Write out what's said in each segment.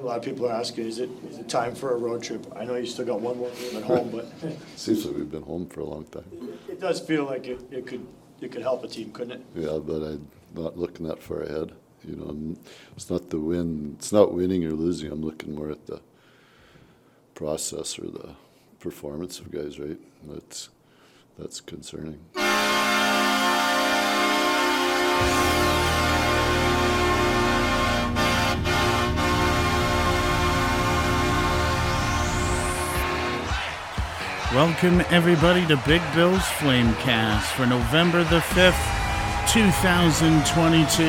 A lot of people are asking, is it, is it time for a road trip? I know you still got one more game at home, but Seems like we've been home for a long time. it does feel like it, it could, it could help a team, couldn't it? Yeah, but I'm not looking that far ahead. You know, and it's not the win. It's not winning or losing. I'm looking more at the process or the performance of guys. Right? That's that's concerning. Welcome, everybody, to Big Bill's Flamecast for November the 5th, 2022.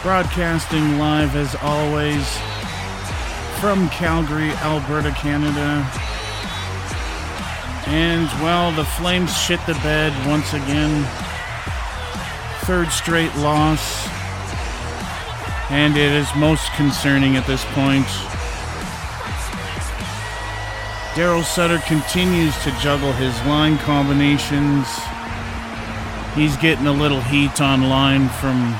Broadcasting live as always from Calgary, Alberta, Canada. And, well, the Flames shit the bed once again. Third straight loss. And it is most concerning at this point. Daryl Sutter continues to juggle his line combinations. He's getting a little heat online from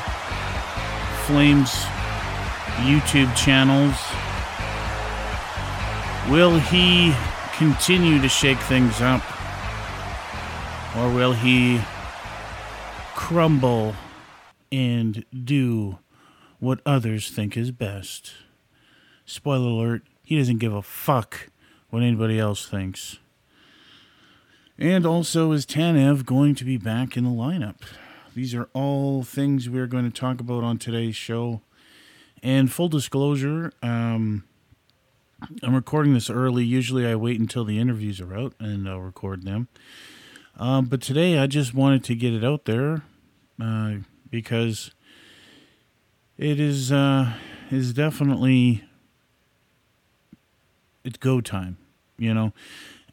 Flames YouTube channels. Will he continue to shake things up? Or will he crumble and do what others think is best? Spoiler alert, he doesn't give a fuck what anybody else thinks. And also, is Tanev going to be back in the lineup? These are all things we're going to talk about on today's show. And full disclosure, um, I'm recording this early. Usually, I wait until the interviews are out and I'll record them. Um, but today, I just wanted to get it out there uh, because it is uh, is definitely it's go time, you know.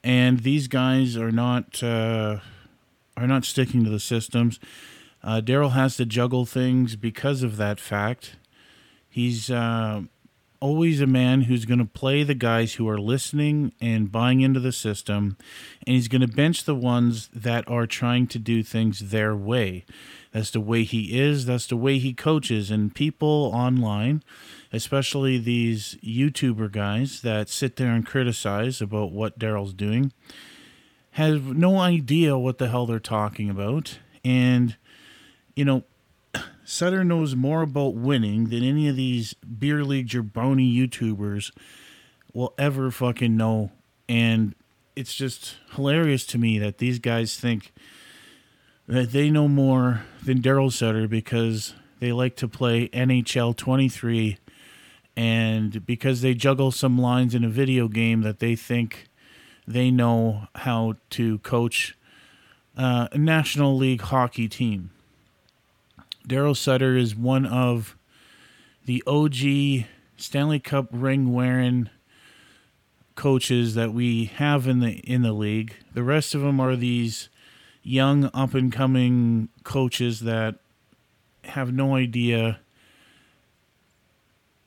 And these guys are not uh, are not sticking to the systems. Uh, Daryl has to juggle things because of that fact. He's uh, always a man who's going to play the guys who are listening and buying into the system, and he's going to bench the ones that are trying to do things their way. That's the way he is. That's the way he coaches. And people online, especially these YouTuber guys that sit there and criticize about what Daryl's doing, have no idea what the hell they're talking about. And, you know, Sutter knows more about winning than any of these beer league jabroni YouTubers will ever fucking know. And it's just hilarious to me that these guys think that they know more than Daryl Sutter because they like to play NHL 23 and because they juggle some lines in a video game that they think they know how to coach uh, a National League hockey team. Daryl Sutter is one of the OG Stanley Cup ring wearing coaches that we have in the in the league. The rest of them are these young up and coming coaches that have no idea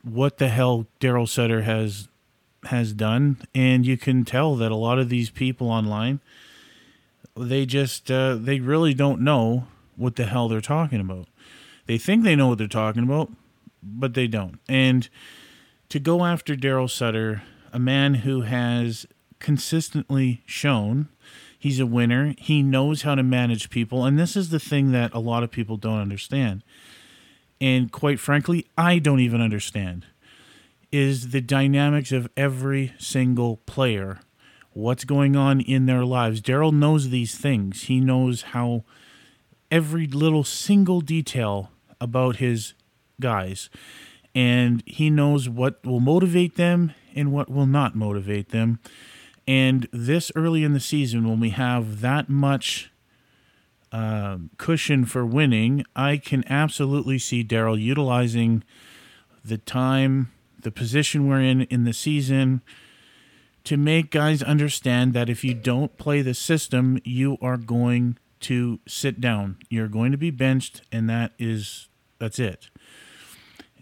what the hell Daryl Sutter has has done, and you can tell that a lot of these people online they just uh, they really don't know what the hell they're talking about. They think they know what they're talking about, but they don't. And to go after Daryl Sutter, a man who has consistently shown he's a winner, he knows how to manage people, and this is the thing that a lot of people don't understand. And quite frankly, I don't even understand is the dynamics of every single player, what's going on in their lives. Daryl knows these things. He knows how every little single detail about his guys. And he knows what will motivate them and what will not motivate them. And this early in the season, when we have that much uh, cushion for winning, I can absolutely see Daryl utilizing the time, the position we're in in the season to make guys understand that if you don't play the system, you are going to sit down. You're going to be benched, and that is that's it.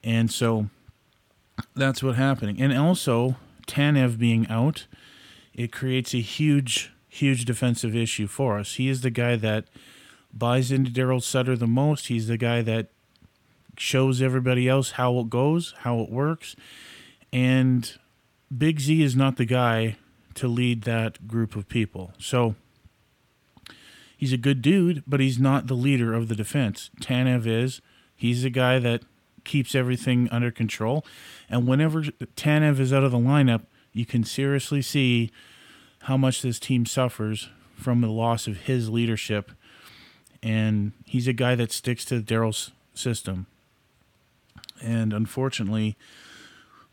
And so that's what happening. And also, Tanev being out, it creates a huge, huge defensive issue for us. He is the guy that buys into Daryl Sutter the most. He's the guy that shows everybody else how it goes, how it works. And Big Z is not the guy to lead that group of people. So he's a good dude, but he's not the leader of the defense. Tanev is. He's the guy that keeps everything under control. And whenever Tanev is out of the lineup, you can seriously see how much this team suffers from the loss of his leadership. And he's a guy that sticks to Daryl's system. And unfortunately,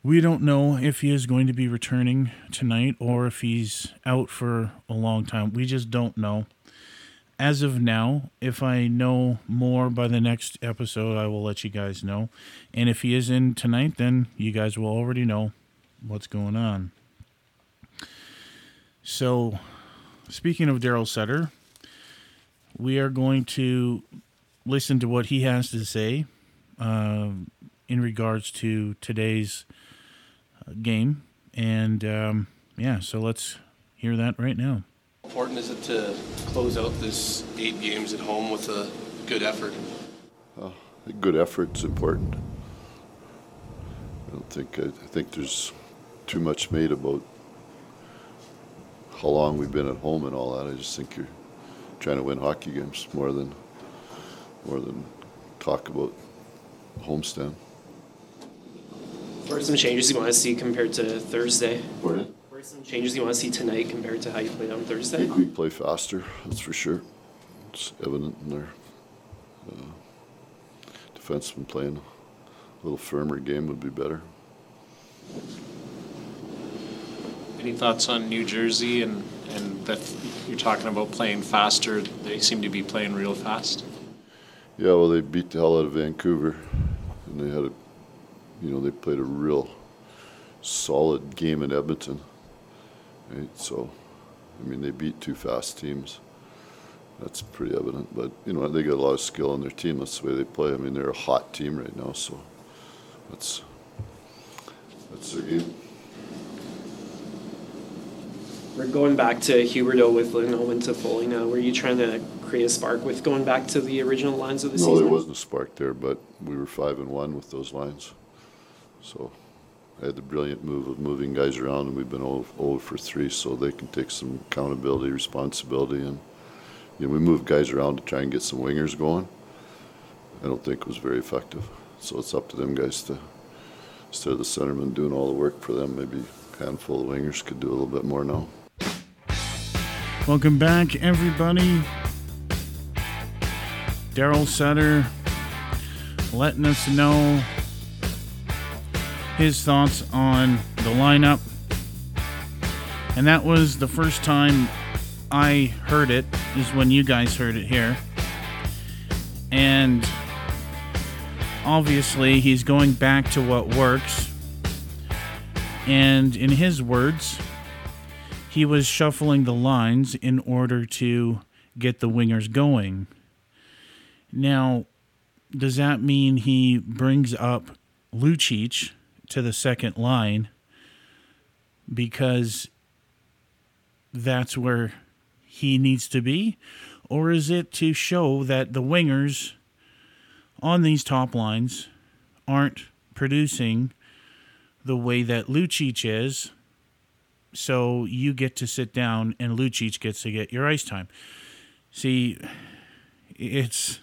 we don't know if he is going to be returning tonight or if he's out for a long time. We just don't know. As of now, if I know more by the next episode, I will let you guys know. And if he is in tonight, then you guys will already know what's going on. So, speaking of Daryl Sutter, we are going to listen to what he has to say uh, in regards to today's uh, game. And um, yeah, so let's hear that right now. important is it to close out this eight games at home with a good effort? I think good effort's important. I don't think, I, I think there's too much made about how long we've been at home and all that. I just think you're trying to win hockey games more than, more than talk about homestand. What are some changes you want to see compared to Thursday? Pardon? What are some changes you want to see tonight compared to how you played on I Thursday? think we play faster, that's for sure. It's evident in their uh, defenseman playing a little firmer game would be better. Any thoughts on New Jersey and, and that you're talking about playing faster? They seem to be playing real fast. Yeah, well, they beat the hell out of Vancouver, and they had a, you know, they played a real solid game in Edmonton. Right, so, I mean, they beat two fast teams. That's pretty evident. But you know, they got a lot of skill on their team. That's the way they play. I mean, they're a hot team right now. So, that's that's their game. We're going back to Huberdeau with Lindholm and Toffoli now. Were you trying to create a spark with going back to the original lines of the season? No, there wasn't a spark there, but we were five and one with those lines. So I had the brilliant move of moving guys around, and we've been 0, 0 for three, so they can take some accountability, responsibility, and you know, we moved guys around to try and get some wingers going. I don't think it was very effective. So it's up to them guys to, instead of the centerman doing all the work for them, maybe a handful of wingers could do a little bit more now. Welcome back, everybody. Daryl Sutter letting us know his thoughts on the lineup. And that was the first time I heard it, is when you guys heard it here. And obviously, he's going back to what works. And in his words, he was shuffling the lines in order to get the wingers going. Now, does that mean he brings up Lucic to the second line because that's where he needs to be? Or is it to show that the wingers on these top lines aren't producing the way that Lucic is so you get to sit down and Lucic gets to get your ice time. See, it's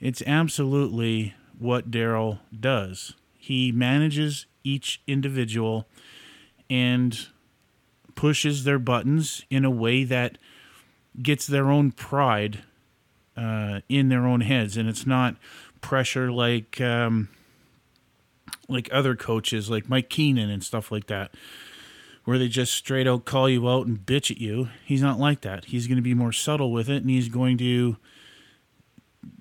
it's absolutely what Daryl does. He manages each individual and pushes their buttons in a way that gets their own pride uh, in their own heads, and it's not pressure like um, like other coaches, like Mike Keenan and stuff like that where they just straight out call you out and bitch at you. He's not like that. He's going to be more subtle with it and he's going to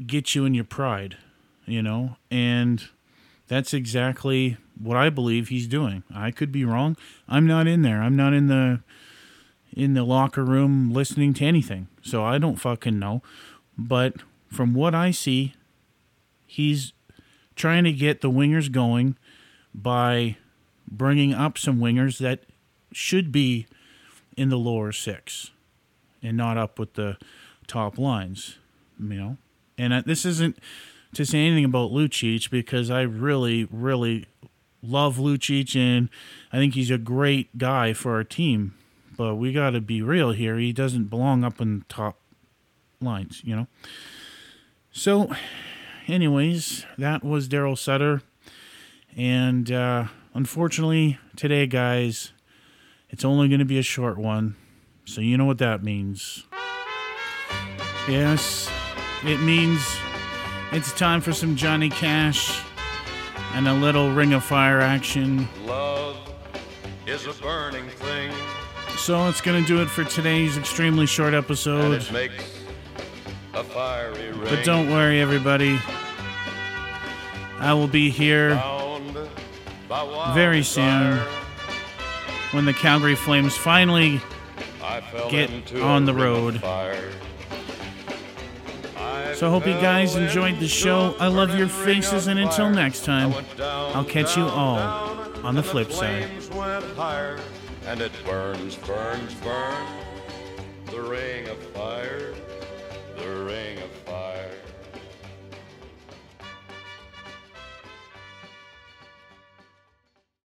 get you in your pride, you know? And that's exactly what I believe he's doing. I could be wrong. I'm not in there. I'm not in the in the locker room listening to anything. So I don't fucking know. But from what I see, he's trying to get the wingers going by bringing up some wingers that should be in the lower six and not up with the top lines, you know. And uh, this isn't to say anything about Lucic because I really, really love Lucic and I think he's a great guy for our team. But we got to be real here. He doesn't belong up in the top lines, you know? So, anyways, that was Daryl Sutter. And uh, unfortunately, today, guys, it's only going to be a short one. So, you know what that means. Yes, it means it's time for some Johnny Cash and a little Ring of Fire action. Love is a burning thing, So, it's going to do it for today's extremely short episode. it makes a fiery ring. But don't worry, everybody. I will be here Bound by wild very soon when the Calgary Flames finally get on the road. So I hope you guys enjoyed the show. I love your faces, and until next time, I went down, I'll catch you all on the flip side. flames went higher, and it burns, burns, burns. The ring of